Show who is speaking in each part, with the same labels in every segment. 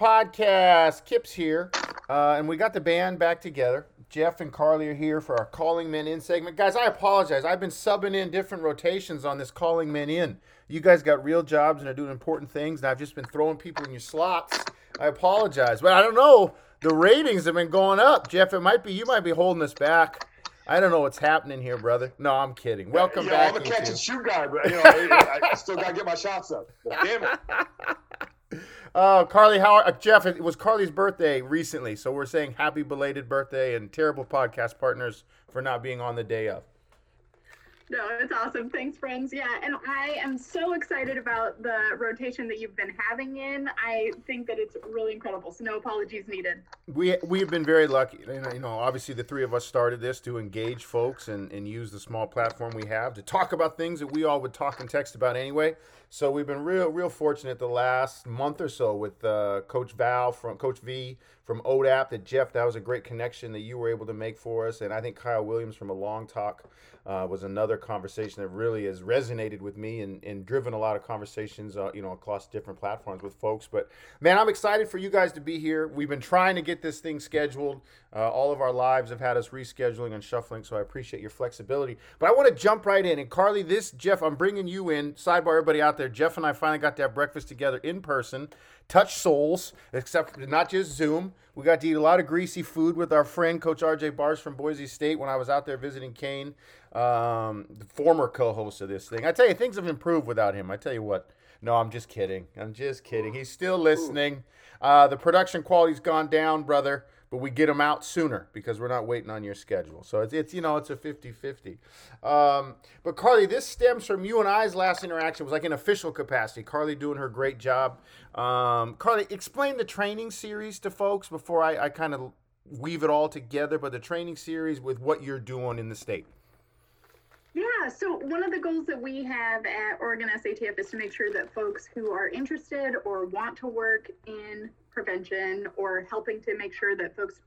Speaker 1: Across the Streams podcast. Kip's here, uh, and we got the band back together. Jeff and Carly are here for our Calling Men In segment. Guys, I apologize. I've been subbing in different rotations on this Calling Men In. You guys got real jobs and are doing important things, and I've just been throwing people in your slots. I apologize, but I don't know. The ratings have been going up, Jeff. It might be you might be holding us back. I don't know what's happening here, brother. No, I'm kidding. Welcome
Speaker 2: yeah,
Speaker 1: back.
Speaker 2: I'm a catch and shoot guy, but you know, I, I still gotta get my shots up. Damn it!
Speaker 1: Uh, Carly, how are, uh, Jeff? It was Carly's birthday recently, so we're saying happy belated birthday and terrible podcast partners for not being on the day of.
Speaker 3: No, it's awesome. Thanks, friends. Yeah, and I am so excited about the rotation that you've been having in. I think that it's really incredible. So no apologies needed.
Speaker 1: We we've been very lucky. You know, you know, obviously the three of us started this to engage folks and, and use the small platform we have to talk about things that we all would talk and text about anyway. So we've been real real fortunate the last month or so with uh, Coach Val from Coach V from ODAP. That Jeff, that was a great connection that you were able to make for us, and I think Kyle Williams from a long talk uh, was another conversation that really has resonated with me and, and driven a lot of conversations, uh, you know, across different platforms with folks. But man, I'm excited for you guys to be here. We've been trying to get this thing scheduled. Uh, all of our lives have had us rescheduling and shuffling, so I appreciate your flexibility. But I want to jump right in. And Carly, this Jeff, I'm bringing you in. Sidebar, everybody out there. Jeff and I finally got to have breakfast together in person. Touch souls, except not just Zoom. We got to eat a lot of greasy food with our friend Coach RJ Bars from Boise State when I was out there visiting Kane, um, the former co-host of this thing. I tell you, things have improved without him. I tell you what. No, I'm just kidding. I'm just kidding. He's still listening. Uh, the production quality's gone down, brother, but we get them out sooner because we're not waiting on your schedule. So it's, it's you know, it's a 50-50. Um, but Carly, this stems from you and I's last interaction. It was like an official capacity. Carly doing her great job. Um, Carly, explain the training series to folks before I, I kind of weave it all together, but the training series with what you're doing in the state.
Speaker 3: Yeah, so one of the goals that we have at Oregon SATF is to make sure that folks who are interested or want to work in prevention or helping to make sure that folks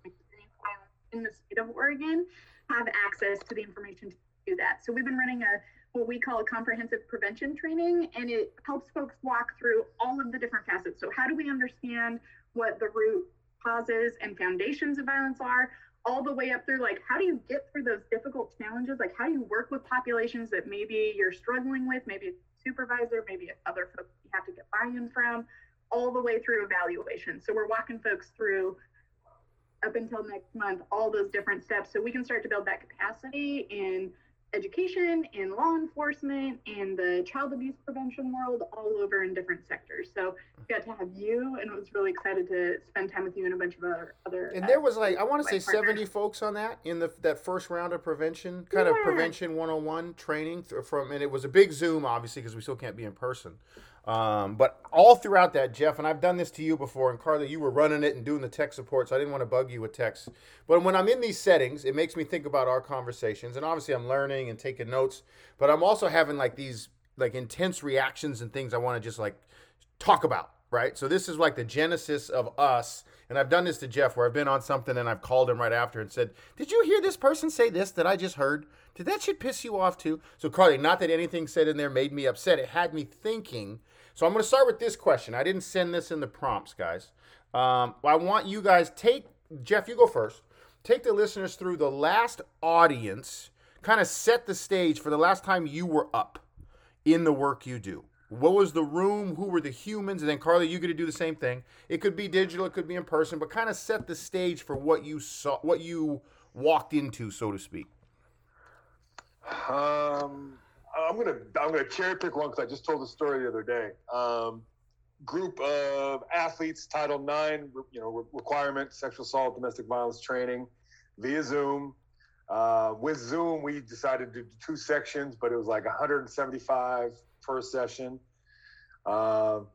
Speaker 3: in the state of Oregon have access to the information to do that. So we've been running a what we call a comprehensive prevention training, and it helps folks walk through all of the different facets. So how do we understand what the root causes and foundations of violence are? all the way up through like how do you get through those difficult challenges like how do you work with populations that maybe you're struggling with maybe a supervisor maybe other folks you have to get buy-in from all the way through evaluation so we're walking folks through up until next month all those different steps so we can start to build that capacity in education in law enforcement in the child abuse prevention world all over in different sectors so got to have you and I was really excited to spend time with you and a bunch of other other
Speaker 1: And
Speaker 3: uh,
Speaker 1: there was like I want to say
Speaker 3: partners.
Speaker 1: 70 folks on that in the that first round of prevention, kind of
Speaker 3: Yeah.
Speaker 1: prevention 101 training from and it was a big Zoom obviously because we still can't be in person. Um, but all throughout that, Jeff, and I've done this to you before, and Carla, you were running it and doing the tech support, so I didn't want to bug you with text. But when I'm in these settings, it makes me think about our conversations, and obviously I'm learning and taking notes, but I'm also having like these like intense reactions and things I want to just like talk about, right? So this is like the genesis of us. And I've done this to Jeff where I've been on something and I've called him right after and said, Did you hear this person say this that I just heard? Did that shit piss you off too? So, Carly, not that anything said in there made me upset. It had me thinking. So, I'm going to start with this question. I didn't send this in the prompts, guys. Um, I want you guys take, Jeff, you go first. Take the listeners through the last audience, kind of set the stage for the last time you were up in the work you do. What was the room? Who were the humans? And then Carly, you get to do the same thing. It could be digital, it could be in person, but kind of set the stage for what you saw, what you walked into, so to speak.
Speaker 2: Um, I'm gonna I'm gonna cherry pick one because I just told the story the other day. Um, group of athletes, Title IX, you know, re- requirement, sexual assault, domestic violence training, via Zoom. Uh, with Zoom, we decided to do two sections, but it was like 175 per session. Um,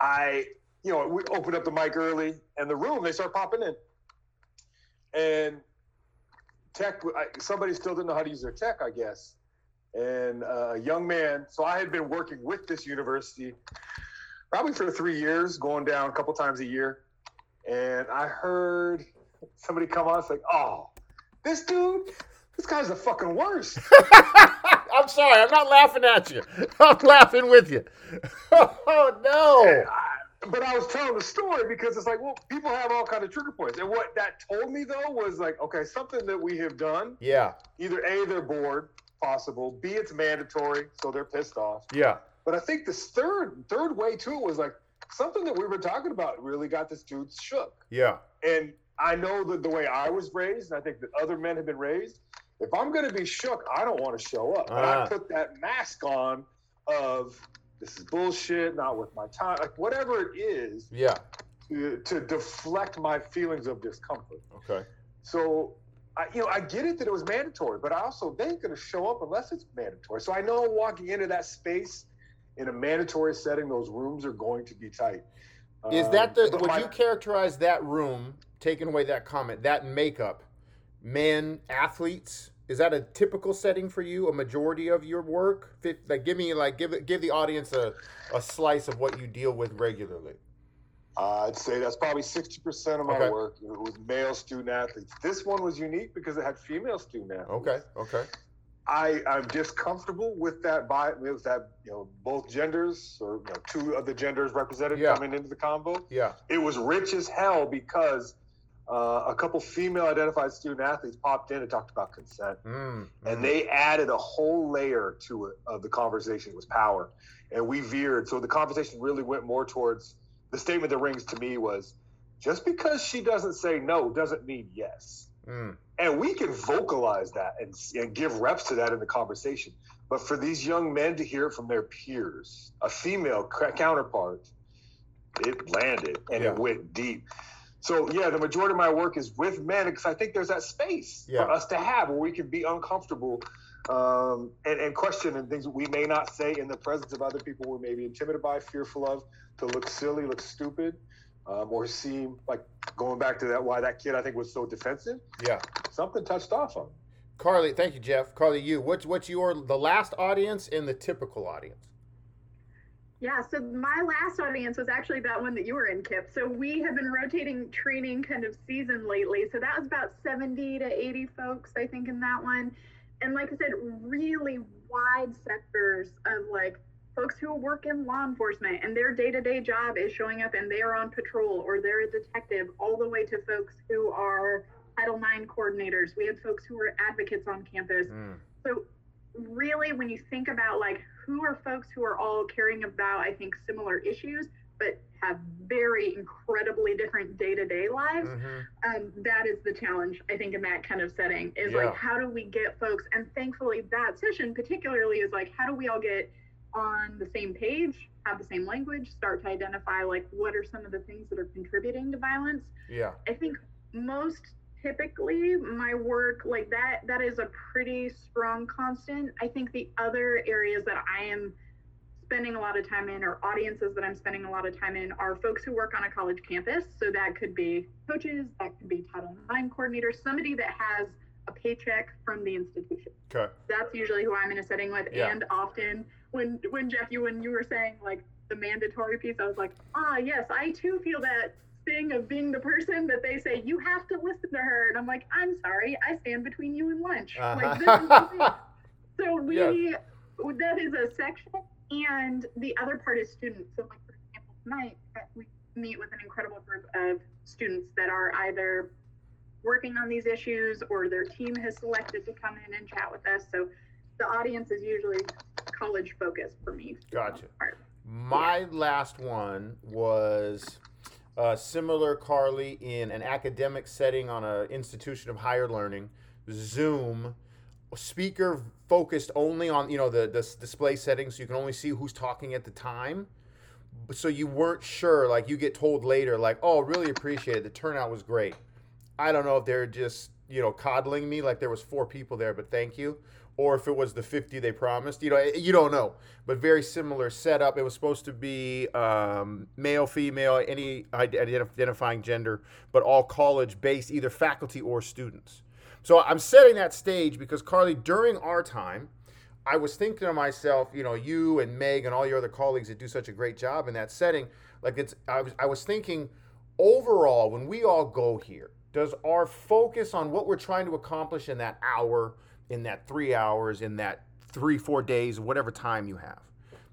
Speaker 2: I, you know, we opened up the mic early, and the room they start popping in, and tech. Somebody still didn't know how to use their tech, I guess. And uh, a young man. So I had been working with this university probably for three years, going down a couple times a year. And I heard somebody come on, it's like, "Oh, this dude, this guy's the fucking worst."
Speaker 1: I'm sorry, I'm not laughing at you. I'm laughing with you. Oh no!
Speaker 2: but I was telling the story because it's like, well, people have all kind of trigger points, and what that told me though was like, okay, something that we have done.
Speaker 1: Yeah.
Speaker 2: Either a they're bored, possible. B it's mandatory, so they're pissed off.
Speaker 1: Yeah.
Speaker 2: But I think this third third way to it was like something that we were talking about really got this dude shook.
Speaker 1: Yeah.
Speaker 2: And I know that the way I was raised, and I think that other men have been raised. If I'm going to be shook, I don't want to show up. And
Speaker 1: Ah.
Speaker 2: I put that mask on of this is bullshit, not worth my time, like whatever it is
Speaker 1: Yeah.
Speaker 2: to, to deflect my feelings of discomfort.
Speaker 1: Okay.
Speaker 2: So, I, you know, I get it that it was mandatory, but I also they ain't going to show up unless it's mandatory. So I know walking into that space in a mandatory setting, those rooms are going to be tight.
Speaker 1: Is
Speaker 2: Um,
Speaker 1: that the
Speaker 2: but
Speaker 1: would
Speaker 2: my-
Speaker 1: you characterize that room, taking away that comment, that makeup, men, athletes? Is that a typical setting for you? A majority of your work? Like, give me like give give the audience a, a slice of what you deal with regularly.
Speaker 2: Uh, I'd say that's probably 60% of my
Speaker 1: Okay.
Speaker 2: work. It was male student athletes. This one was unique because it had female student athletes.
Speaker 1: Okay. Okay.
Speaker 2: I, I'm just comfortable with that by with that, you know, both genders or you know, two of the genders represented
Speaker 1: Yeah.
Speaker 2: coming into the combo.
Speaker 1: Yeah.
Speaker 2: It was rich as hell because uh, a couple female identified student athletes popped in and talked about consent.
Speaker 1: Mm,
Speaker 2: and
Speaker 1: mm.
Speaker 2: they added a whole layer to it of the conversation it was power and we veered so the conversation really went more towards the statement that rings to me was just because she doesn't say no doesn't mean yes
Speaker 1: Mm,
Speaker 2: and we can vocalize that and, and give reps to that in the conversation but for these young men to hear it from their peers a female counterpart it landed and
Speaker 1: Yeah.
Speaker 2: it went deep so yeah the majority of my work is with men because i think there's that space
Speaker 1: Yeah.
Speaker 2: for us to have where we can be uncomfortable um, and, and question and things we may not say in the presence of other people we may be intimidated by fearful of to look silly look stupid um, or seem like going back to that why that kid i think was so defensive
Speaker 1: yeah.
Speaker 2: something touched off on.
Speaker 1: Carly, thank you, Jeff. Carly, you. What's what's your the last audience and the typical audience?
Speaker 3: Yeah, so my last audience was actually that one that you were in, Kip. So we have been rotating training kind of season lately. So that was about 70 to 80 folks, I think, in that one. And like I said, really wide sectors of like folks who work in law enforcement and their day to day job is showing up and they are on patrol or they're a detective, all the way to folks who are Title IX coordinators. We have folks who are advocates on campus.
Speaker 1: Mm,
Speaker 3: So really when you think about like who are folks who are all caring about I think similar issues but have very incredibly different day-to-day lives
Speaker 1: mhm.
Speaker 3: um, that is the challenge I think in that kind of setting is
Speaker 1: Yeah.
Speaker 3: like how do we get folks and thankfully that session particularly is like how do we all get on the same page have the same language start to identify like what are some of the things that are contributing to violence
Speaker 1: Yeah.
Speaker 3: I think most typically my work like that that is a pretty strong constant. I think the other areas that I am spending a lot of time in or audiences that I'm spending a lot of time in are folks who work on a college campus. So that could be coaches, that could be Title IX coordinators, somebody that has a paycheck from the institution.
Speaker 1: Okay.
Speaker 3: That's usually who I'm in a setting with.
Speaker 1: Yeah.
Speaker 3: And often when when Jeff you when you were saying like the mandatory piece, I was like, ah yes, I too feel that thing of being the person that they say you have to listen to her, and I'm like, I'm sorry, I stand between you and lunch. Like this is the thing.
Speaker 1: Uh-huh.
Speaker 3: So we
Speaker 1: Yes.
Speaker 3: that is a section, and the other part is students. So like for example, tonight uh, we meet with an incredible group of students that are either working on these issues or their team has selected to come in and chat with us. So the audience is usually college focused for me. for
Speaker 1: Gotcha.
Speaker 3: part.
Speaker 1: My last one was uh, similar, Carly, in an academic setting on an institution of higher learning, Zoom, speaker focused only on you know the the display settings, so you can only see who's talking at the time. So you weren't sure, like you get told later, like, oh, really appreciate it. The turnout was great. I don't know if they're just you know coddling me, like there was four people there, but thank you, or if it was the fifty they promised. You know, you don't know but very similar setup. It was supposed to be um, male, female, any identifying gender, but all college based, either faculty or students. So I'm setting that stage because, Carly, during our time, I was thinking to myself, you know, you and Meg and all your other colleagues that do such a great job in that setting. Like it's, I was, I was thinking, overall, when we all go here, does our focus on what we're trying to accomplish in that hour, in that three hours, in that three, four days, whatever time you have,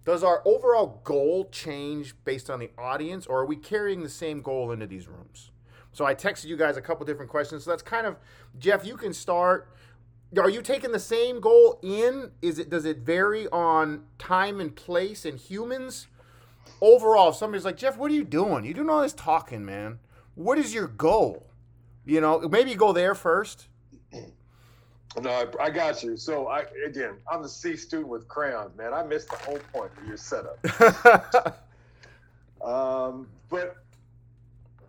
Speaker 1: does our overall goal change based on the audience, or are we carrying the same goal into these rooms? So I texted you guys a couple different questions. So that's kind of Jeff. You can start. Are you taking the same goal in? Is it does it vary on time and place and humans? Overall, if somebody's like Jeff, what are you doing? You're doing all this talking, man. What is your goal? You know, maybe go there first.
Speaker 2: No, I, I, got you. So I again, I'm the C student with crayons, man. I missed the whole point of your setup. um, but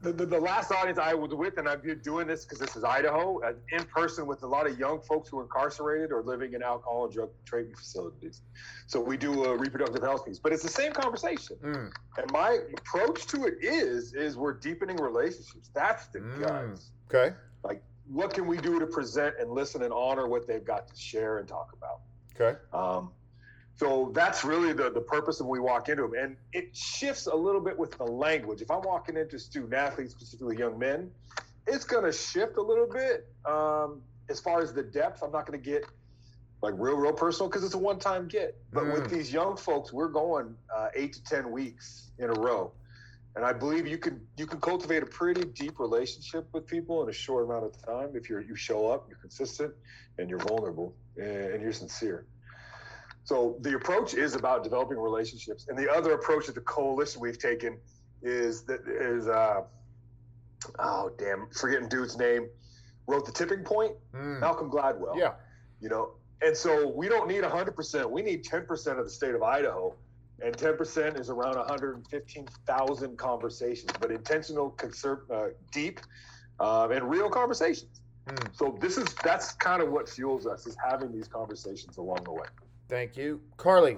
Speaker 2: the, the, the, last audience I was with, and I've been doing this because this is Idaho, uh, in person with a lot of young folks who are incarcerated or living in alcohol and drug treatment facilities. So we do a reproductive health piece, but it's the same conversation. Mm. And my approach to it is, is we're deepening relationships. That's the mm. guys.
Speaker 1: Okay.
Speaker 2: Like, what can we do to present and listen and honor what they've got to share and talk about?
Speaker 1: Okay.
Speaker 2: Um, so that's really the, the purpose of when we walk into them. And it shifts a little bit with the language. If I'm walking into student athletes, particularly young men, it's going to shift a little bit um, as far as the depth. I'm not going to get like real, real personal because it's a one time get. But mm. with these young folks, we're going uh, eight to 10 weeks in a row. And I believe you can you can cultivate a pretty deep relationship with people in a short amount of time if you're you show up, you're consistent, and you're vulnerable and you're sincere. So the approach is about developing relationships, and the other approach that the coalition we've taken is that is uh, oh damn, forgetting dude's name, wrote the tipping point, mm. Malcolm Gladwell.
Speaker 1: Yeah,
Speaker 2: you know, and so we don't need 100%. We need 10% of the state of Idaho, and 10% is around 115,000 conversations, but intentional, conser- uh, deep, uh, and real conversations. Mm. So this is that's kind of what fuels us is having these conversations along the way.
Speaker 1: Thank you. Carly.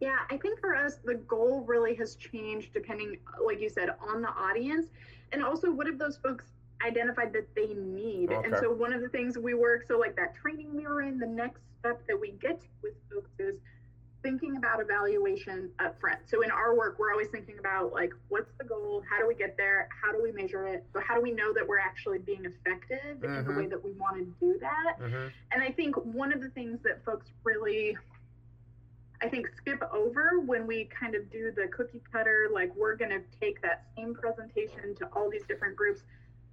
Speaker 3: Yeah, I think for us, the goal really has changed depending, like you said, on the audience. And also, what have those folks identified that they need? Okay. And so, one of the things we work, so like that training we were in, the next step that we get with folks is thinking about evaluation up front. So in our work, we're always thinking about like, what's the goal? How do we get there? How do we measure it? So how do we know that we're actually being effective mm-hmm. in the way mm-hmm. that we want to do that? Mm-hmm. And I think one of the things that folks really I think skip over when we kind of do the cookie cutter, like we're going to take that same presentation to all these different groups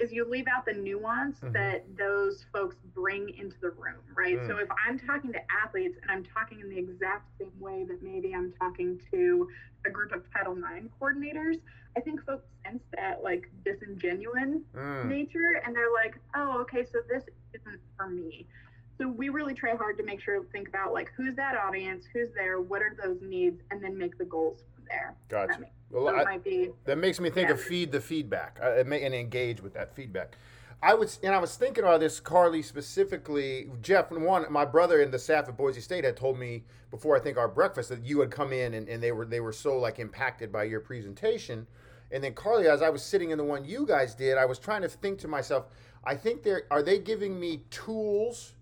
Speaker 3: is you leave out the nuance mm-hmm. that those folks bring into the room, right? Mm. So if I'm talking to athletes and I'm talking in the exact same way that maybe I'm talking to a group of Title IX coordinators, I think folks sense that like disingenuous mm. nature and they're like, oh, okay, so this isn't for me. So we really try hard to make sure to think about like who's that audience, who's there, what are those needs, and then make the goals from there.
Speaker 1: Gotcha. Well, I, be, that makes me think yeah. of feed the feedback and engage with that feedback. I was and I was thinking about this, Carly specifically. Jeff, one, my brother in the staff at Boise State had told me before I think our breakfast that you had come in and, and they were they were so like impacted by your presentation. And then Carly, as I was sitting in the one you guys did, I was trying to think to myself, I think they're are they giving me tools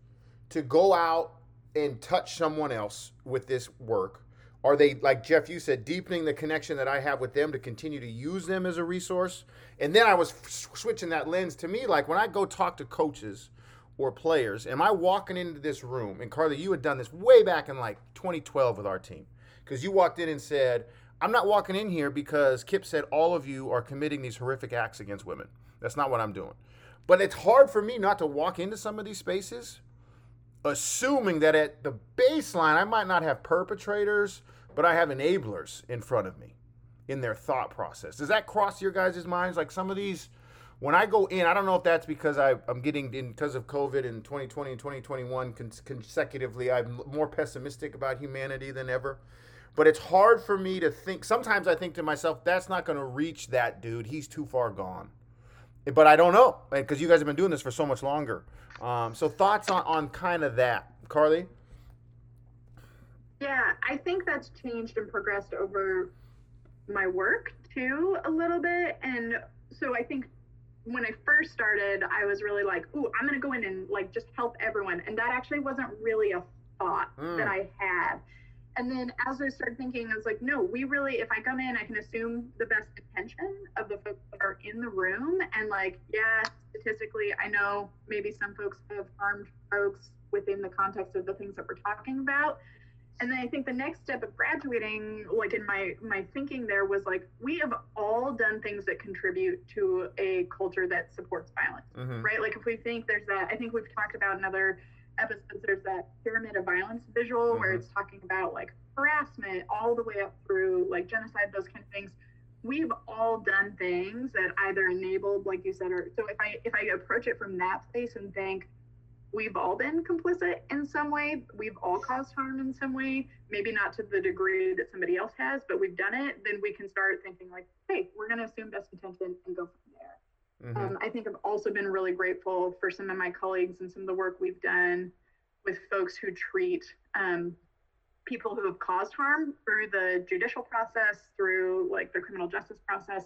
Speaker 1: to go out and touch someone else with this work? Are they, like Jeff, you said, deepening the connection that I have with them to continue to use them as a resource? And then I was switching that lens to me, like when I go talk to coaches or players, am I walking into this room? And Carly, you had done this way back in like 2012 with our team, because you walked in and said, I'm not walking in here because Kip said all of you are committing these horrific acts against women. That's not what I'm doing. But it's hard for me not to walk into some of these spaces assuming that at the baseline, I might not have perpetrators, but I have enablers in front of me in their thought process. Does that cross your guys' minds? Like some of these, when I go in, I don't know if that's because I, am getting in because of COVID in 2020 and 2021 consecutively, I'm more pessimistic about humanity than ever. But it's hard for me to think. Sometimes I think to myself, that's not going to reach that dude. He's too far gone. But I don't know because you guys have been doing this for so much longer. Um, so thoughts on, on kind of that, Carly?
Speaker 3: Yeah, I think that's changed and progressed over my work too a little bit. And so I think when I first started, I was really like, "Ooh, I'm gonna go in and like just help everyone," and that actually wasn't really a thought mm. that I had. And then as I started thinking, I was like, no, we really, if I come in, I can assume the best intention of the folks that are in the room. And like, yeah, statistically, I know maybe some folks have harmed folks within the context of the things that we're talking about. And then I think the next step of graduating, like in my my thinking there was like we have all done things that contribute to a culture that supports violence, mm-hmm. right? Like if we think there's that, I think we've talked about in other episodes. There's that pyramid of violence visual mm-hmm. where it's talking about like harassment all the way up through like genocide, those kind of things. We've all done things that either enabled, like you said, or so if I if I approach it from that place and think we've all been complicit in some way. We've all caused harm in some way, maybe not to the degree that somebody else has, but we've done it. Then we can start thinking like, hey, we're going to assume best intention and go from there. Mm-hmm. Um, I think I've also been really grateful for some of my colleagues and some of the work we've done with folks who treat um, people who have caused harm through the judicial process, through like the criminal justice process.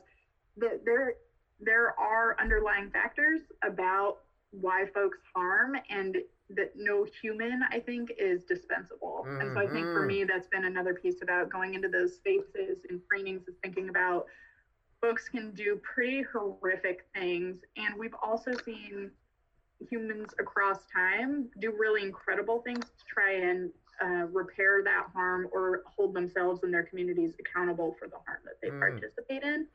Speaker 3: That there there are underlying factors about why folks harm and that no human i think is dispensable mm-hmm. and so i think for mm-hmm. me that's been another piece about going into those spaces and trainings is thinking about folks can do pretty horrific things and we've also seen humans across time do really incredible things to try and uh, repair that harm or hold themselves and their communities accountable for the harm that they mm. participate in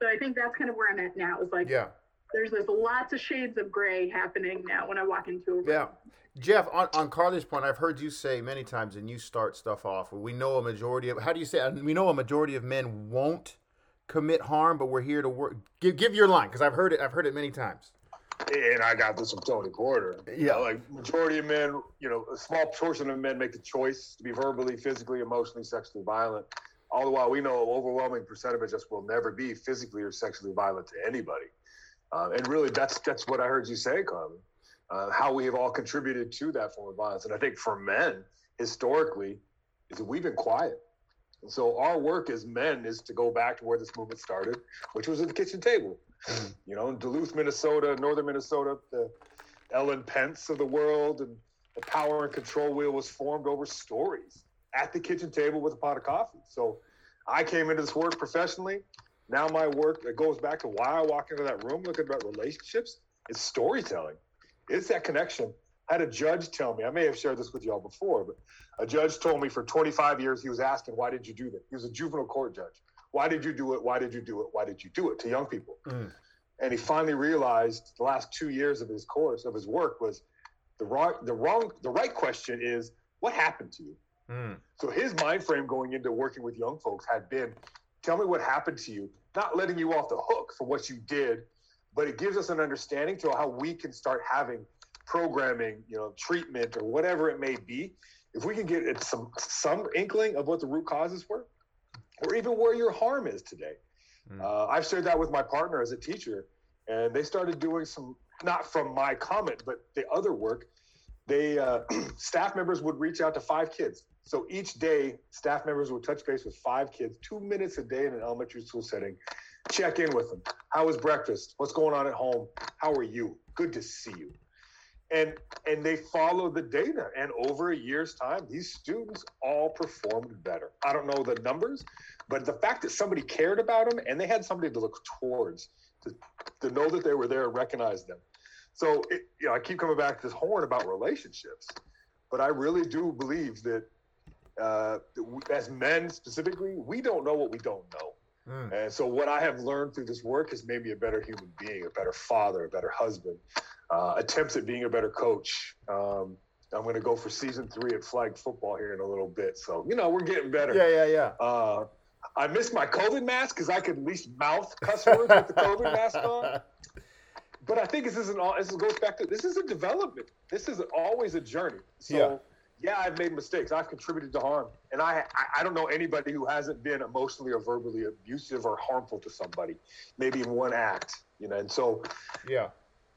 Speaker 3: so i think that's kind of where i'm at now is like
Speaker 1: yeah
Speaker 3: there's there's lots of shades of gray happening now when I walk into a room.
Speaker 1: Yeah. Jeff, on, on Carly's point, I've heard you say many times, and you start stuff off. We know a majority of how do you say? We know a majority of men won't commit harm, but we're here to work. Give give your line because I've heard it. I've heard it many times.
Speaker 2: And I got this from Tony Porter. Yeah, you know, like majority of men, you know, a small portion of men make the choice to be verbally, physically, emotionally, sexually violent. All the while, we know an overwhelming percentage of us will never be physically or sexually violent to anybody. Uh, and really, that's that's what I heard you say, Carmen. Uh, how we have all contributed to that form of violence, and I think for men, historically, is that we've been quiet. And so our work as men is to go back to where this movement started, which was at the kitchen table. You know, Duluth, Minnesota, northern Minnesota, the Ellen Pence of the world, and the power and control wheel was formed over stories at the kitchen table with a pot of coffee. So I came into this work professionally now my work it goes back to why I walk into that room looking about relationships. It's storytelling. It's that connection. I had a judge tell me, I may have shared this with y'all before, but a judge told me for 25 years he was asking, why did you do that? He was a juvenile court judge. Why did you do it? Why did you do it? Why did you do it to young people? Mm. And he finally realized the last two years of his course, of his work, was the wrong, the wrong, the right question is, what happened to you? Mm. So his mind frame going into working with young folks had been, Tell me what happened to you. Not letting you off the hook for what you did, but it gives us an understanding to how we can start having programming, you know, treatment or whatever it may be. If we can get some some inkling of what the root causes were, or even where your harm is today. Mm. Uh, I've shared that with my partner as a teacher, and they started doing some not from my comment, but the other work. They uh, staff members would reach out to five kids so each day, staff members would touch base with five kids, two minutes a day in an elementary school setting, check in with them. How was breakfast? What's going on at home? How are you? Good to see you. And and they follow the data. And over a year's time, these students all performed better. I don't know the numbers, but the fact that somebody cared about them and they had somebody to look towards to, to know that they were there and recognize them. So it, you know, I keep coming back to this horn about relationships, but I really do believe that uh, as men specifically, we don't know what we don't know. Mm. And so, what I have learned through this work has made me a better human being, a better father, a better husband, uh, attempts at being a better coach. Um, I'm going to go for season three at flag football here in a little bit. So, you know, we're getting better.
Speaker 1: Yeah, yeah, yeah.
Speaker 2: Uh, I missed my COVID mask because I could at least mouth cuss words with the COVID mask on. But I think this isn't all. This goes back to this is a development. This is always a journey. So. Yeah I've made mistakes. I've contributed to harm, and I, I don't know anybody who hasn't been emotionally or verbally abusive or harmful to somebody, maybe in one act, you know. And so,
Speaker 1: yeah,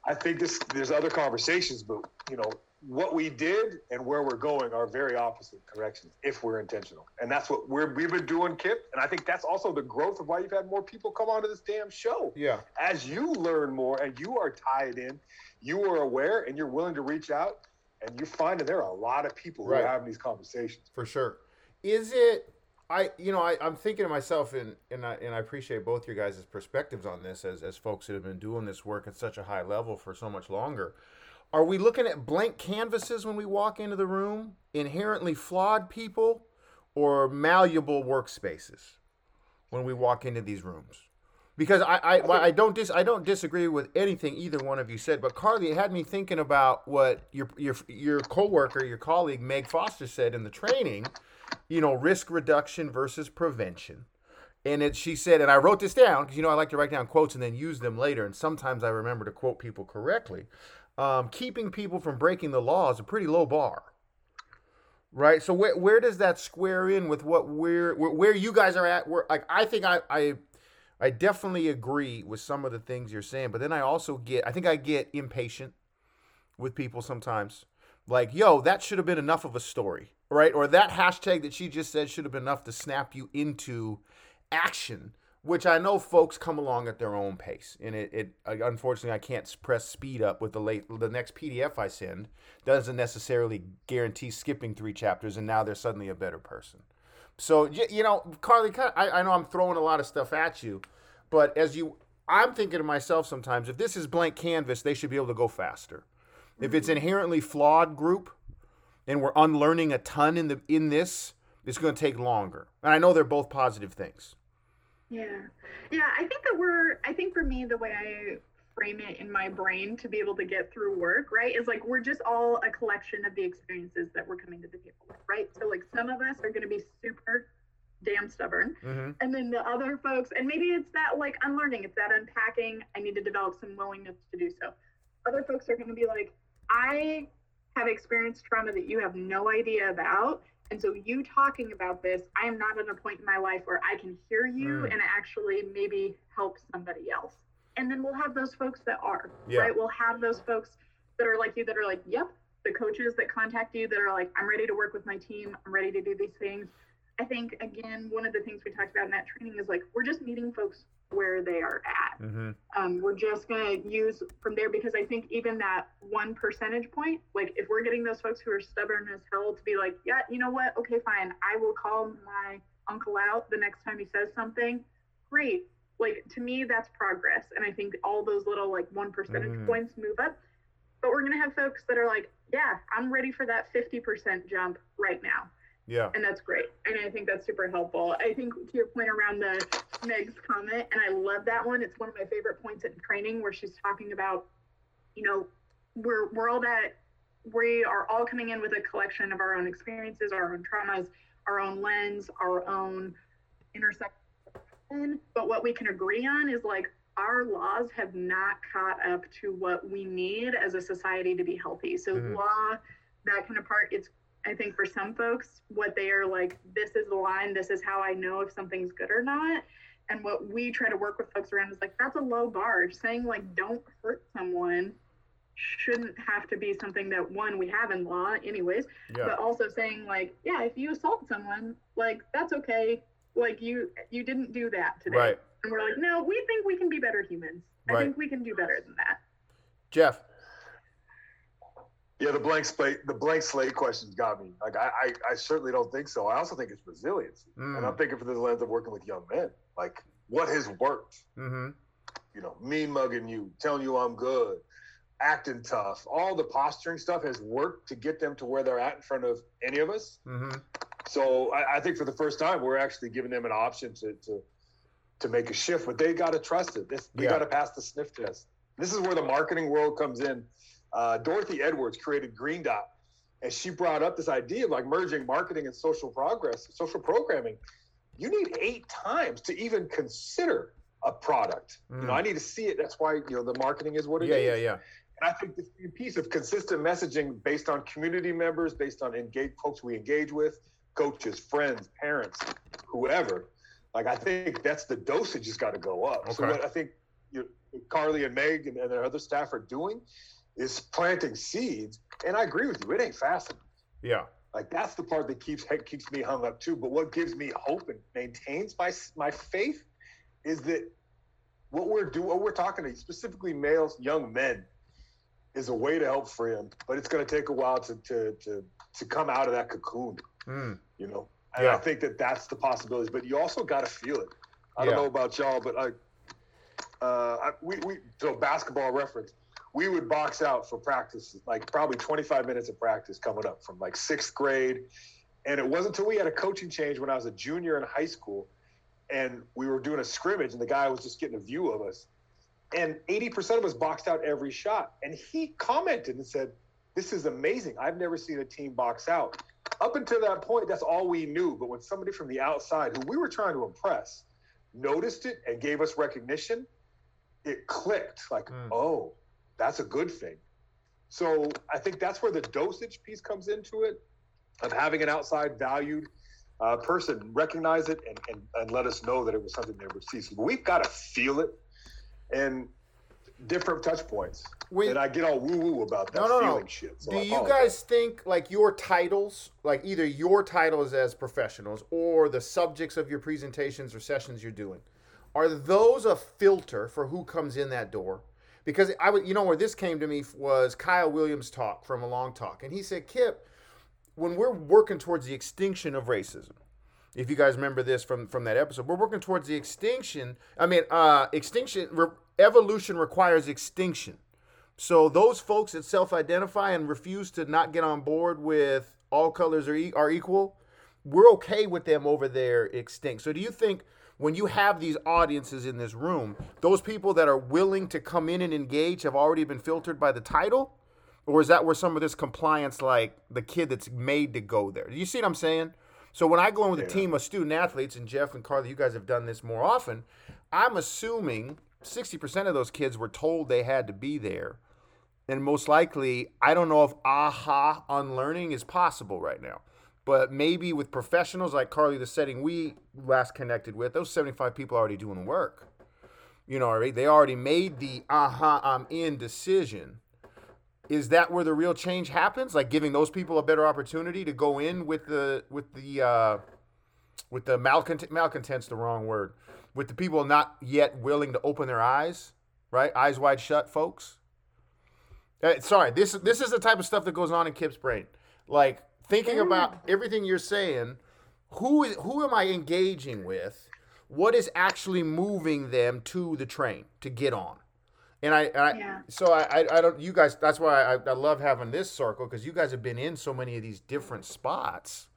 Speaker 2: I think this there's other conversations, but you know what we did and where we're going are very opposite directions if we're intentional, and that's what we're we've been doing, Kip. And I think that's also the growth of why you've had more people come onto this damn show.
Speaker 1: Yeah,
Speaker 2: as you learn more and you are tied in, you are aware, and you're willing to reach out and you're finding there are a lot of people who right. are having these conversations.
Speaker 1: For sure. Is it? I you know I I'm thinking to myself and and I and I appreciate both your guys' perspectives on this as as folks that have been doing this work at such a high level for so much longer. Are we looking at blank canvases when we walk into the room? Inherently flawed people or malleable workspaces when we walk into these rooms? Because I, I, I don't dis, I don't disagree with anything either one of you said, but Carly, it had me thinking about what your your your coworker, your colleague Meg Foster said in the training. You know, risk reduction versus prevention. And it, she said, and I wrote this down because you know I like to write down quotes and then use them later. And sometimes I remember to quote people correctly. Um, keeping people from breaking the law is a pretty low bar, right? So where where does that square in with what we're where, where you guys are at? Where like I think I I I definitely agree with some of the things you're saying, but then I also get I think I get impatient with people sometimes. Like, yo, that should have been enough of a story, right? Or that hashtag that she just said should have been enough to snap you into action, which I know folks come along at their own pace. And it, it unfortunately, I can't press speed up with the late the next PDF I send doesn't necessarily guarantee skipping three chapters and now they're suddenly a better person. So you know, Carly, I, I know I'm throwing a lot of stuff at you, but as you, I'm thinking to myself sometimes, if this is blank canvas, they should be able to go faster. If it's hmm. inherently flawed group, and we're unlearning a ton in the in this, it's going to take longer. And I know they're both positive things.
Speaker 3: Yeah, yeah. I think that we're. I think for me, the way I frame it in my brain to be able to get through work, right, is like we're just all a collection of the experiences that we're coming to the table with, right? So like some of us are going to be super damn stubborn, mm-hmm. and then the other folks, and maybe it's that like unlearning, it's that unpacking. I need to develop some willingness to do so. Other folks are going to be like, I have experienced trauma that you have no idea about and so, you talking about this, I am not at a point in my life where I can hear you mm. and actually maybe help somebody else. And then we'll have those folks that are, yeah. right? We'll have those folks that are like you that are like, yep, the coaches that contact you that are like, I'm ready to work with my team, I'm ready to do these things. I think, again, one of the things we talked about in that training is like, we're just meeting folks where they are at. Mm-hmm. Um, we're just going to use from there because I think even that one percentage point, like if we're getting those folks who are stubborn as hell to be like, yeah, you know what? Okay, fine. I will call my uncle out the next time he says something. Great. Like to me, that's progress. And I think all those little like one percentage mm-hmm. points move up. But we're going to have folks that are like, yeah, I'm ready for that 50% jump right now.
Speaker 1: Yeah.
Speaker 3: And that's great. And I think that's super helpful. I think to your point around the Meg's comment, and I love that one. It's one of my favorite points in training where she's talking about, you know, we're we're all that we are all coming in with a collection of our own experiences, our own traumas, our own lens, our own intersection. But what we can agree on is like our laws have not caught up to what we need as a society to be healthy. So mm-hmm. law, that kind of part, it's I think for some folks, what they are like, this is the line, this is how I know if something's good or not. And what we try to work with folks around is like, that's a low bar. Saying like, don't hurt someone shouldn't have to be something that one we have in law anyways yeah. but also saying like yeah if you assault someone like that's okay like you you didn't do that today
Speaker 1: right
Speaker 3: and we're like no we think we can be better humans i right. think we can do better than that
Speaker 1: jeff
Speaker 2: yeah, the blank slate, the blank slate questions got me. Like, I, I, I certainly don't think so. I also think it's resilience, mm. and I'm thinking for the lens of working with young men. Like, what has worked? Mm-hmm. You know, me mugging you, telling you I'm good, acting tough, all the posturing stuff has worked to get them to where they're at in front of any of us. Mm-hmm. So I, I, think for the first time, we're actually giving them an option to to to make a shift, but they got to trust it. This, they yeah. got to pass the sniff test. This is where the marketing world comes in uh, Dorothy Edwards created Green Dot, and she brought up this idea of like merging marketing and social progress, social programming. You need eight times to even consider a product. Mm. You know, I mm. need to see it. That's why you know the marketing is what it
Speaker 1: yeah,
Speaker 2: is.
Speaker 1: yeah, Yeah, yeah,
Speaker 2: And I think this piece of consistent messaging based on community members, based on engage folks we engage with, coaches, friends, parents, whoever. Like I think that's the dosage has got to go up. Okay. So what I think you know, Carly and Meg and, and their other staff are doing is planting seeds. And I agree with you, it ain't fast enough.
Speaker 1: Yeah.
Speaker 2: Like that's the part that keeps keeps me hung up too. But what gives me hope and maintains my my faith is that what we're doing, what we're talking to specifically males, young men, is a way to help free them. But it's going to take a while to to to to come out of that cocoon. Mm. You know, and yeah. I think that that's the possibility. But you also got to feel it. I yeah. don't know about y'all, but I, uh, I, we we so basketball reference we would box out for practice, like probably 25 minutes of practice coming up from like sixth grade. And it wasn't until we had a coaching change when I was a junior in high school and we were doing a scrimmage and the guy was just getting a view of us. And 80% of us boxed out every shot. And he commented and said, This is amazing. I've never seen a team box out. Up until that point, that's all we knew. But when somebody from the outside, who we were trying to impress, noticed it and gave us recognition, it clicked like, mm. oh, that's a good thing. So I think that's where the dosage piece comes into it of having an outside valued uh, person recognize it and, and, and let us know that it was something they would see. So we've got to feel it and different touch points. When, and I get all woo woo about that no, no, feeling no. shit.
Speaker 1: So Do you guys think like your titles, like either your titles as professionals or the subjects of your presentations or sessions you're doing, are those a filter for who comes in that door? because I would, you know, where this came to me was Kyle Williams' talk from a long talk, and he said, Kip, when we're working towards the extinction of racism, if you guys remember this from from that episode, we're working towards the extinction. I mean, uh, extinction, re- evolution requires extinction. So those folks that self-identify and refuse to not get on board with all colors are, e- are equal, we're okay with them over there extinct. So do you think? when you have these audiences in this room, those people that are willing to come in and engage have already been filtered by the title? Or is that where some of this compliance, like the kid that's made to go there? Do you see what I'm saying? So when I go in with yeah. a team of student athletes, and Jeff and Carly, you guys have done this more often, I'm assuming 60% of those kids were told they had to be there. And most likely, I don't know if aha unlearning is possible right now. But maybe with professionals like Carly, the setting we last connected with, those 75 people already doing work. You know, right? They already made the aha, I'm in decision. Is that where the real change happens? Like giving those people a better opportunity to go in with the with the uh, with the malcontent malcontent's the wrong word. With the people not yet willing to open their eyes, right? Eyes wide shut, folks. Uh, sorry, this this is the type of stuff that goes on in Kip's brain. Like thinking about everything you're saying, who is who am I engaging with? What is actually moving them to the train to get on? And I, and I yeah. so I, I, I, don't. You guys, that's why I, I love having this circle because you guys have been in so many of these different spots.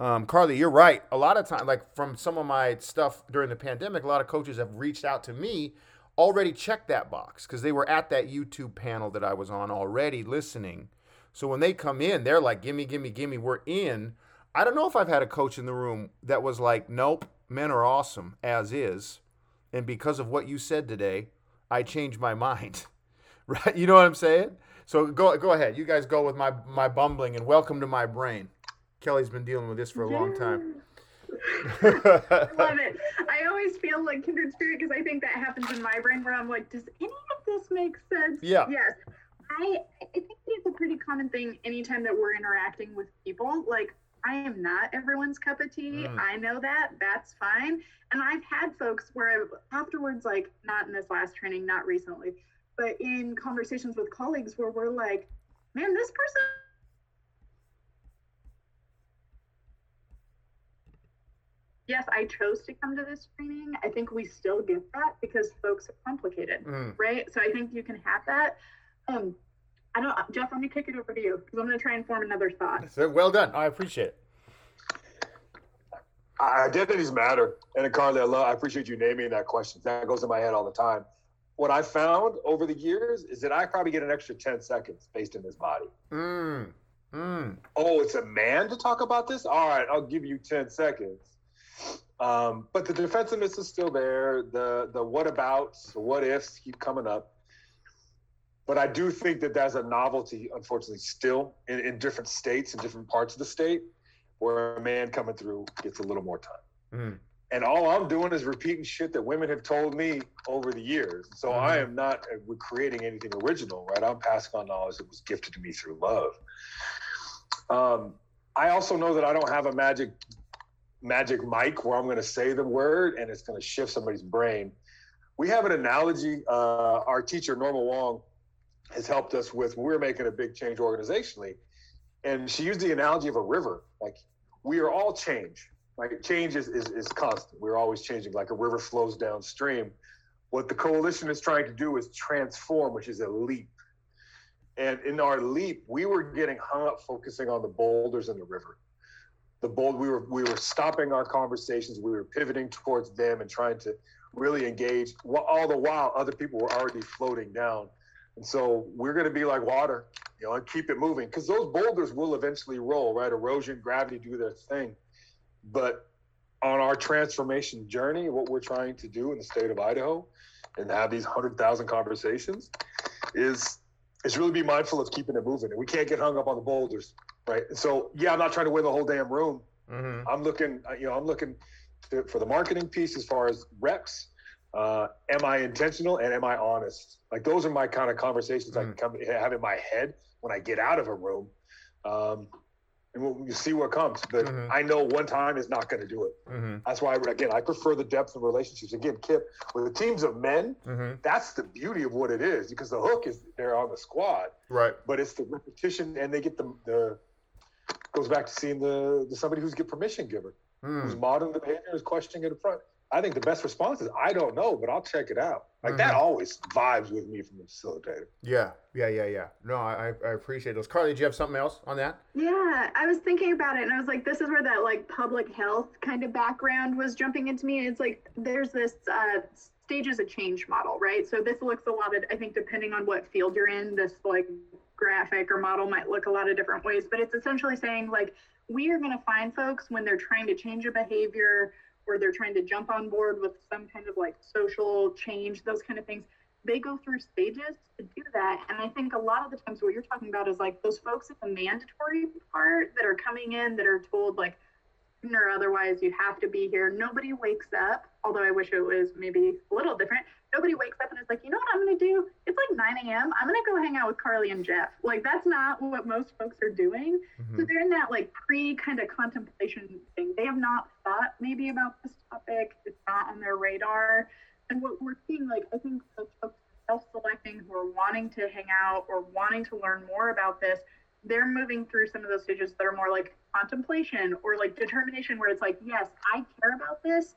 Speaker 1: Um, Carly, you're right. A lot of time, like from some of my stuff during the pandemic, a lot of coaches have reached out to me, already checked that box because they were at that YouTube panel that I was on already listening so when they come in, they're like, gimme, gimme, gimme, we're in. I don't know if I've had a coach in the room that was like, nope, men are awesome as is. And because of what you said today, I changed my mind. right? You know what I'm saying? So go go ahead. You guys go with my my bumbling and welcome to my brain. Kelly's been dealing with this for a long time.
Speaker 3: I love it. I always feel like kindred spirit because I think that happens in my brain where I'm like, does any of this make sense?
Speaker 1: Yeah.
Speaker 3: Yes. I I think it's a pretty common thing anytime that we're interacting with people. Like I am not everyone's cup of tea. Mm. I know that. That's fine. And I've had folks where I've, afterwards, like not in this last training, not recently, but in conversations with colleagues where we're like, man, this person yes, I chose to come to this training. I think we still get that because folks are complicated, mm. right? So I think you can have that. Um, I don't, Jeff. Let me kick it over to you because I'm going to try and form another thought.
Speaker 1: So, well done. I appreciate it.
Speaker 2: I identities matter, and Carly, I love. I appreciate you naming that question. That goes in my head all the time. What I found over the years is that I probably get an extra ten seconds based in this body.
Speaker 1: Mm. Mm.
Speaker 2: Oh, it's a man to talk about this. All right, I'll give you ten seconds. Um, but the defensiveness is still there. The the what abouts, the what ifs keep coming up. But I do think that there's a novelty, unfortunately, still in, in different states and different parts of the state where a man coming through gets a little more time.
Speaker 1: Mm.
Speaker 2: And all I'm doing is repeating shit that women have told me over the years. So mm-hmm. I am not uh, creating anything original, right? I'm passing on knowledge that was gifted to me through love. Um, I also know that I don't have a magic magic mic where I'm going to say the word and it's going to shift somebody's brain. We have an analogy. Uh, our teacher Norma Wong has helped us with we're making a big change organizationally and she used the analogy of a river like we are all change like change is, is, is constant we're always changing like a river flows downstream what the coalition is trying to do is transform which is a leap And in our leap, we were getting hung up focusing on the boulders in the river. The bold, we were we were stopping our conversations. We were pivoting towards them and trying to really engage. All the while, other people were already floating down. And so we're going to be like water, you know, and keep it moving because those boulders will eventually roll, right? Erosion, gravity do their thing. But on our transformation journey, what we're trying to do in the state of Idaho and have these 100,000 conversations is is really be mindful of keeping it moving. And we can't get hung up on the boulders, right? So, yeah, I'm not trying to win the whole damn room. Mm-hmm. I'm looking, uh, you know, I'm looking to, for the marketing piece as far as reps. Uh, am I intentional and am I honest? Like those are my kind of conversations mm-hmm. I can come have in my head when I get out of a room. Um, and we'll, we'll, see what comes. But mm-hmm. I know one time is not going to do it. Mm-hmm. That's why, again, I prefer the depth of relationships. Again, Kip, with the teams of men, mm-hmm. that's the beauty of what it is because the hook is they're on the squad.
Speaker 1: Right.
Speaker 2: But it's the repetition, and they get the, the goes back to seeing the, the somebody who's get permission giver, who's mm. modeling the behavior, is questioning it in front. I think the best response is I don't know, but I'll check it out. Like mm-hmm. that always vibes with me from the facilitator.
Speaker 1: Yeah, yeah, yeah, yeah. No, I, I appreciate those. Carly, do you have something else on that?
Speaker 3: Yeah, I was thinking about it, and I was like, this is where that like public health kind of background was jumping into me. It's like there's this uh, stages of change model, right? So this looks a lot of, I think, depending on what field you're in, this like graphic or model might look a lot of different ways, but it's essentially saying like we are going to find folks when they're trying to change a behavior or they're trying to jump on board with some kind of like social change, those kind of things, they go through stages to do that. And I think a lot of the times what you're talking about is like those folks at the mandatory part that are coming in that are told like or otherwise you have to be here. Nobody wakes up, although I wish it was maybe a little different. Nobody wakes up and is like, you know what I'm going to do? It's like 9 a.m. I'm going to go hang out with Carly and Jeff. Like, that's not what most folks are doing. Mm-hmm. So they're in that like pre kind of contemplation thing. They have not thought maybe about this topic, it's not on their radar. And what we're seeing, like, I think folks self selecting who are wanting to hang out or wanting to learn more about this they're moving through some of those stages that are more like contemplation or like determination where it's like yes i care about this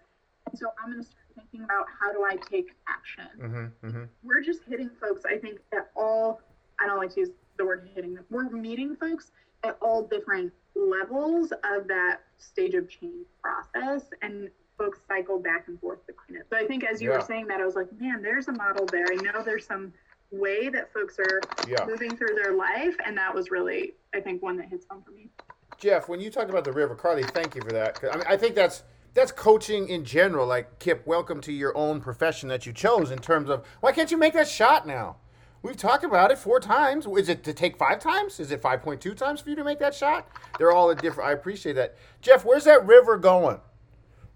Speaker 3: and so i'm going to start thinking about how do i take action mm-hmm, mm-hmm. we're just hitting folks i think at all i don't like to use the word hitting them we're meeting folks at all different levels of that stage of change process and folks cycle back and forth between it so i think as you yeah. were saying that i was like man there's a model there i know there's some way that folks are yeah. moving through their life. And that was really, I think, one that hits home for me.
Speaker 1: Jeff, when you talked about the river, Carly, thank you for that. I mean, I think that's that's coaching in general. Like Kip, welcome to your own profession that you chose. In terms of why can't you make that shot now? We've talked about it four times. Is it to take five times? Is it five point two times for you to make that shot? They're all a different. I appreciate that. Jeff, where's that river going?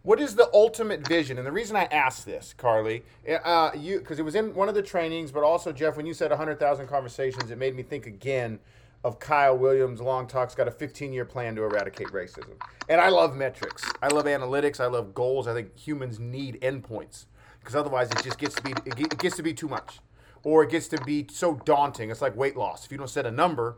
Speaker 1: What is the ultimate vision? And the reason I asked this, Carly, uh, you because it was in one of the trainings, but also Jeff, when you said 100,000 conversations, it made me think again of Kyle Williams. Long Talk's got a 15-year plan to eradicate racism, and I love metrics. I love analytics. I love goals. I think humans need endpoints because otherwise it just gets to be it gets to be too much, or it gets to be so daunting. It's like weight loss. If you don't set a number,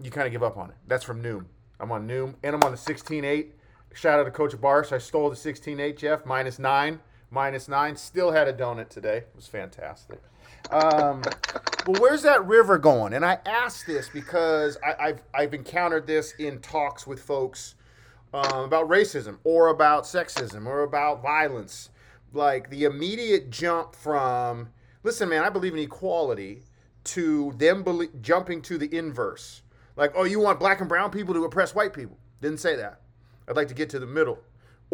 Speaker 1: you kind of give up on it. That's from Noom. I'm on Noom, and I'm on the 16-8. Shout out to Coach Barsh. I stole the 16-8, Jeff. Minus nine. Minus nine. Still had a donut today. It was fantastic. Um, well, where's that river going? And I ask this because I, have I've encountered this in talks with folks um, about racism or about sexism or about violence. Like the immediate jump from, listen, man, I believe in equality, to them jumping to the inverse. Like, oh, you want black and brown people to oppress white people. Didn't say that. I'd like to get to the middle.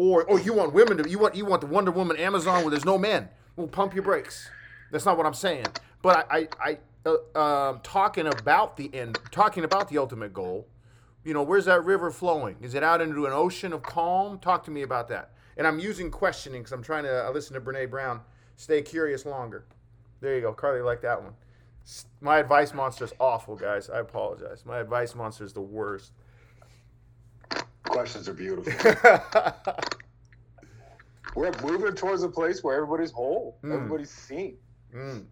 Speaker 1: Or, or you want women to you want you want the Wonder Woman Amazon where there's no men. Well, pump your brakes. That's not what I'm saying. But I, I, I uh, um, talking about the end, talking about the ultimate goal. You know, where's that river flowing? Is it out into an ocean of calm? Talk to me about that. And I'm using questioning because I'm trying to listen to Brene Brown. Stay curious longer. There you go, Carly. Like that one. My advice monster is awful, guys. I apologize. My advice monster is the worst
Speaker 2: questions are beautiful. We're moving towards a place where everybody's whole, mm. everybody's seen. Mm.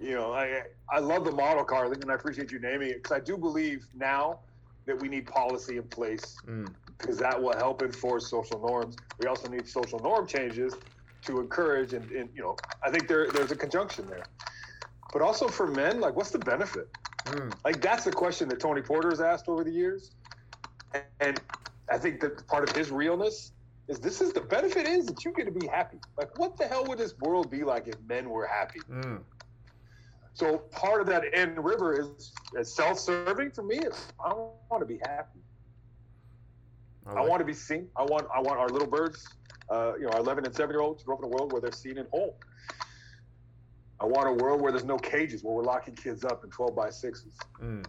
Speaker 2: You know, I I love the model, Carly, and I appreciate you naming it because I do believe now that we need policy in place because mm. that will help enforce social norms. We also need social norm changes to encourage and, and you know I think there there's a conjunction there. But also for men, like what's the benefit? Mm. Like that's the question that Tony Porter has asked over the years, and I think that part of his realness is this is the benefit is that you get to be happy. Like, what the hell would this world be like if men were happy? Mm. So part of that end river is, is self-serving for me. Is I want to be happy. I, like I want to be seen. I want I want our little birds, uh, you know, our 11 and 7 year olds to grow up in a world where they're seen and whole. I want a world where there's no cages, where we're locking kids up in 12 by sixes. Mm.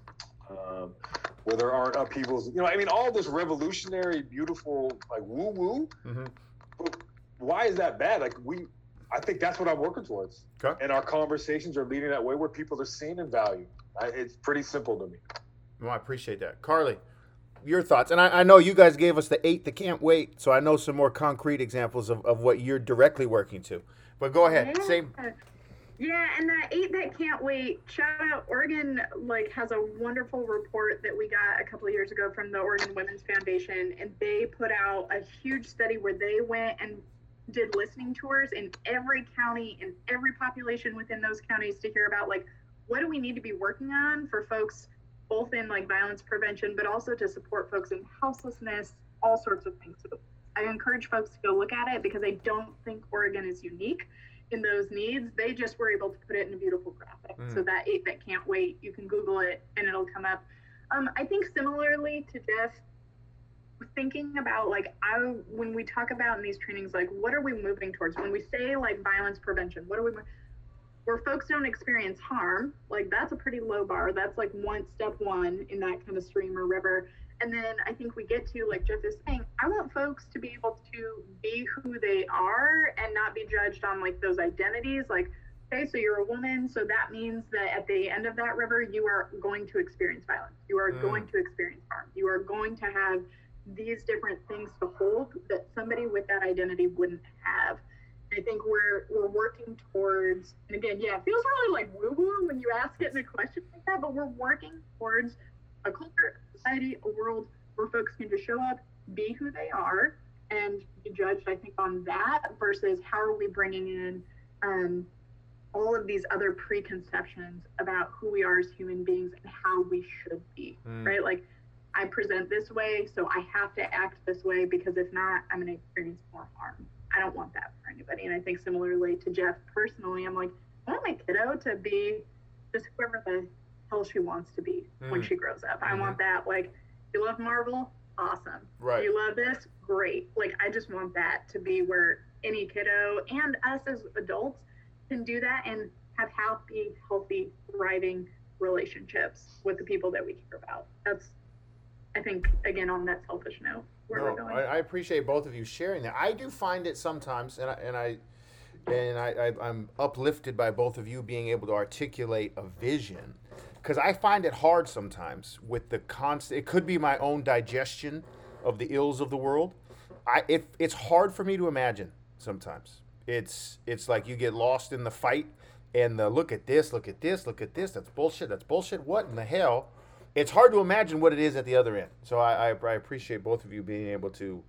Speaker 2: Um, where there aren't upheavals. You know, I mean, all this revolutionary, beautiful, like woo woo. Mm-hmm. Why is that bad? Like we, I think that's what I'm working towards. Okay. And our conversations are leading that way, where people are seen and valued. I, it's pretty simple to me.
Speaker 1: Well, I appreciate that, Carly. Your thoughts, and I, I, know you guys gave us the eight that can't wait, so I know some more concrete examples of, of what you're directly working to. But go ahead, yeah. same
Speaker 3: yeah, and that eight that can't wait. Shout out Oregon like has a wonderful report that we got a couple years ago from the Oregon Women's Foundation, and they put out a huge study where they went and did listening tours in every county and every population within those counties to hear about like what do we need to be working on for folks both in like violence prevention but also to support folks in houselessness all sorts of things so i encourage folks to go look at it because i don't think oregon is unique in those needs. They just were able to put it in a beautiful graphic. Mm. So that eight bit can't wait. You can Google it and it'll come up. Um, I think similarly to just thinking about like I when we talk about in these trainings, like what are we moving towards? When we say like violence prevention, what are we where folks don't experience harm, like that's a pretty low bar. That's like one step one in that kind of stream or river. And then I think we get to, like Jeff is saying, I want folks to be able to be who they are and not be judged on like those identities. Like, okay, so you're a woman, so that means that at the end of that river, you are going to experience violence. You are mm. going to experience harm. You are going to have these different things to hold that somebody with that identity wouldn't have. I think we're we're working towards, and again, yeah, it feels really like woo woo when you ask it in a question like that, but we're working towards a culture, society, a world where folks can just show up, be who they are, and be judged, I think, on that versus how are we bringing in um, all of these other preconceptions about who we are as human beings and how we should be, mm. right? Like, I present this way, so I have to act this way because if not, I'm going to experience more harm. I don't want that for anybody. And I think similarly to Jeff personally, I'm like, I want my kiddo to be just whoever the hell she wants to be mm. when she grows up. Mm-hmm. I want that. Like, you love Marvel? Awesome. Right. You love this? Great. Like, I just want that to be where any kiddo and us as adults can do that and have happy, healthy, thriving relationships with the people that we care about. That's, I think, again, on that selfish note.
Speaker 1: Where we're going. no, I, I, appreciate both of you sharing that. I do find it sometimes, and I, and I and I, I, am uplifted by both of you being able to articulate a vision because I find it hard sometimes with the constant. It could be my own digestion of the ills of the world. I it, it's hard for me to imagine sometimes. It's it's like you get lost in the fight and the look at this, look at this, look at this. That's bullshit. That's bullshit. What in the hell? It's hard to imagine what it is at the other end. So I, I, I appreciate both of you being able to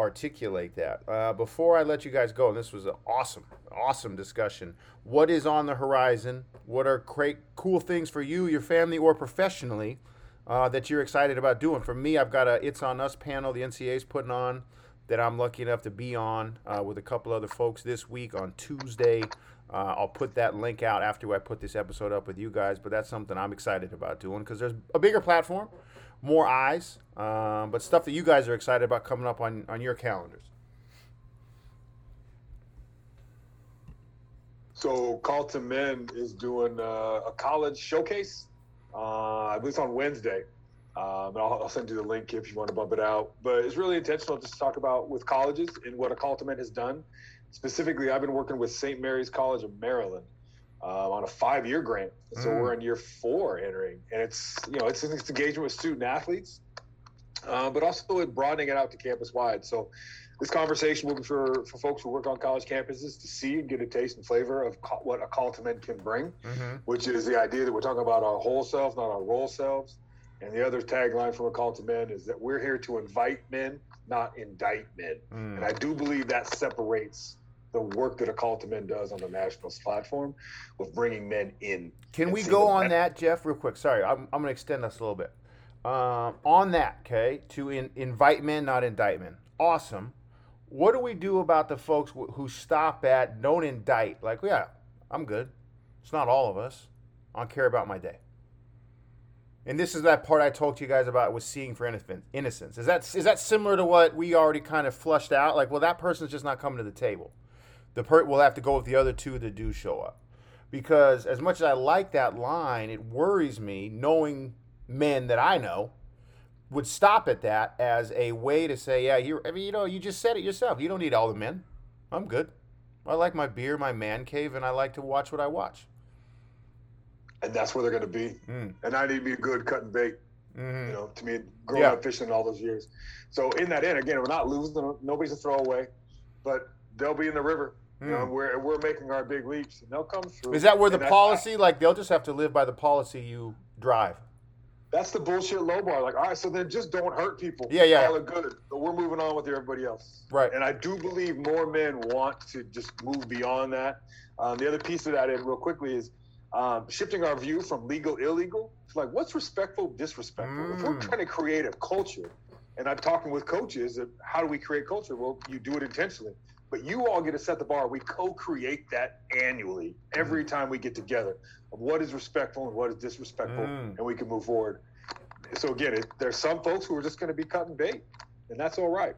Speaker 1: articulate that. Uh, before I let you guys go, and this was an awesome, awesome discussion. What is on the horizon? What are great, cool things for you, your family, or professionally uh, that you're excited about doing? For me, I've got a It's On Us panel the NCA's putting on that I'm lucky enough to be on uh, with a couple other folks this week on Tuesday. Uh, I'll put that link out after I put this episode up with you guys, but that's something I'm excited about doing because there's a bigger platform more eyes, um, but stuff that you guys are excited about coming up on, on your calendars.
Speaker 2: So Call to Men is doing uh, a college showcase. Uh, I believe it's on Wednesday. Um, I'll, I'll, send you the link if you want to bump it out. But it's really intentional just to talk about with colleges and what a Call to Men has done. Specifically, I've been working with St. Mary's College of Maryland uh, on a five-year grant. So mm. we're in year four entering, and it's you know it's, it's engagement with student athletes, uh, but also broadening it out to campus wide. So this conversation will be for, for folks who work on college campuses to see and get a taste and flavor of co- what a call to men can bring, mm-hmm. which is the idea that we're talking about our whole selves, not our role selves. And the other tagline from a call to men is that we're here to invite men, not indict men. Mm. And I do believe that separates the work that a call to men does on the nationals platform with bringing men in.
Speaker 1: Can we go on that, Jeff, real quick? Sorry, I'm, I'm going to extend this a little bit. Um, on that, okay, to in, invite men, not indict men. Awesome. What do we do about the folks wh- who stop at don't indict? Like, yeah, I'm good. It's not all of us. I don't care about my day. And this is that part I talked to you guys about with seeing for innocence. Is that is that similar to what we already kind of flushed out? Like, well, that person's just not coming to the table. The per will have to go with the other two that do show up. Because as much as I like that line, it worries me knowing men that I know would stop at that as a way to say, yeah, you I mean, you know, you just said it yourself. You don't need all the men. I'm good. I like my beer, my man cave, and I like to watch what I watch
Speaker 2: and that's where they're going to be. Mm. And I need to be good cutting bait. Mm-hmm. You know, to me, growing
Speaker 1: yeah.
Speaker 2: up fishing all those years. So in that end, again, we're not losing. Them. Nobody's a throwaway, but they'll be in the river. You know, mm. we're we're making our big leaps, and they'll come through.
Speaker 1: Is that where the policy, like, they'll just have to live by the policy you drive?
Speaker 2: That's the bullshit low bar. Like, all right, so then just don't hurt people.
Speaker 1: Yeah, yeah.
Speaker 2: All are good. But we're moving on with everybody else.
Speaker 1: Right.
Speaker 2: And I do believe more men want to just move beyond that. Um, the other piece of that, and real quickly, is um, shifting our view from legal illegal to like what's respectful disrespectful mm. if we're mm. trying to create a culture and i'm talking with coaches how do we create culture well you do it intentionally but you all get to set the bar we co-create that annually every mm. time we get together of what is respectful and what is disrespectful mm. and we can move forward so again it, there's some folks who are just going to be cutting bait and that's all right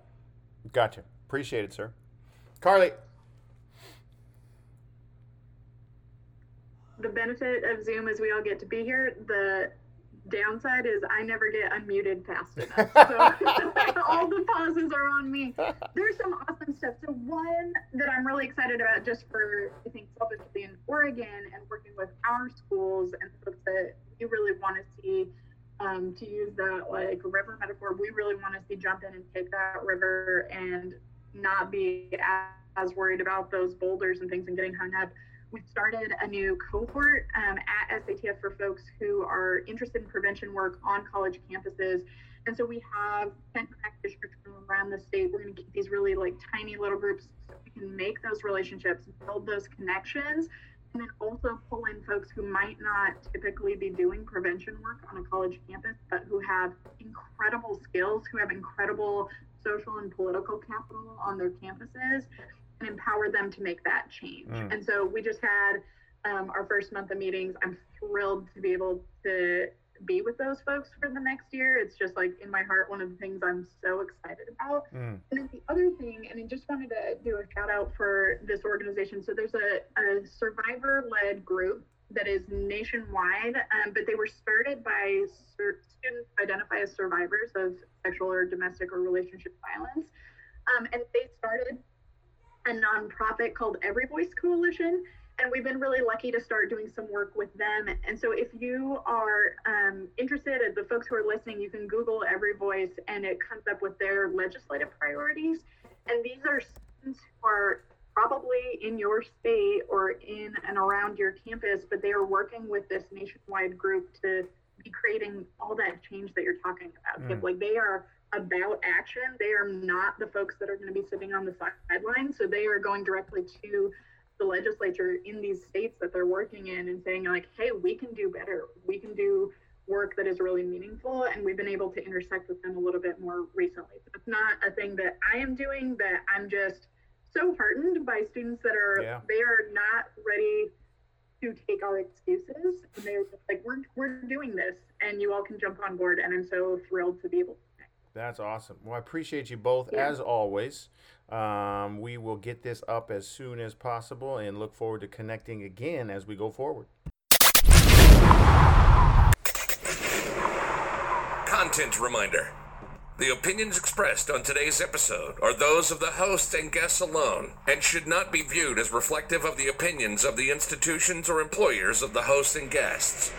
Speaker 1: gotcha appreciate it sir carly
Speaker 3: the benefit of Zoom is we all get to be here. The downside is I never get unmuted fast enough. So all the pauses are on me. There's some awesome stuff. So one that I'm really excited about just for I think selfishly in Oregon and working with our schools and folks that we really want to see um, to use that like river metaphor, we really want to see jump in and take that river and not be as, as worried about those boulders and things and getting hung up we've started a new cohort um, at SATF for folks who are interested in prevention work on college campuses. And so we have 10 practitioners from around the state. We're going to keep these really like tiny little groups so we can make those relationships, build those connections, and then also pull in folks who might not typically be doing prevention work on a college campus, but who have incredible skills, who have incredible social and political capital on their campuses and empower them to make that change. Mm. And so we just had um, our first month of meetings. I'm thrilled to be able to be with those folks for the next year. It's just like in my heart, one of the things I'm so excited about. Mm. And then the other thing, and I just wanted to do a shout out for this organization. So there's a, a survivor led group that is nationwide, um, but they were started by sur- students who identify as survivors of sexual or domestic or relationship violence. Um, and they started a nonprofit called Every Voice Coalition. And we've been really lucky to start doing some work with them. And so, if you are um, interested, the folks who are listening, you can Google Every Voice and it comes up with their legislative priorities. And these are students who are probably in your state or in and around your campus, but they are working with this nationwide group to be creating all that change that you're talking about. Mm. Like they are about action. They are not the folks that are going to be sitting on the sidelines. So they are going directly to the legislature in these states that they're working in and saying, like, hey, we can do better. We can do work that is really meaningful. And we've been able to intersect with them a little bit more recently. So it's not a thing that I am doing that I'm just so heartened by students that are, yeah. they are not ready to take our excuses. And they're just like, we're, we're doing this and you all can jump on board. And I'm so thrilled to be able to
Speaker 1: that's awesome. Well, I appreciate you both yeah. as always. Um, we will get this up as soon as possible and look forward to connecting again as we go forward.
Speaker 4: Content reminder The opinions expressed on today's episode are those of the host and guests alone and should not be viewed as reflective of the opinions of the institutions or employers of the host and guests.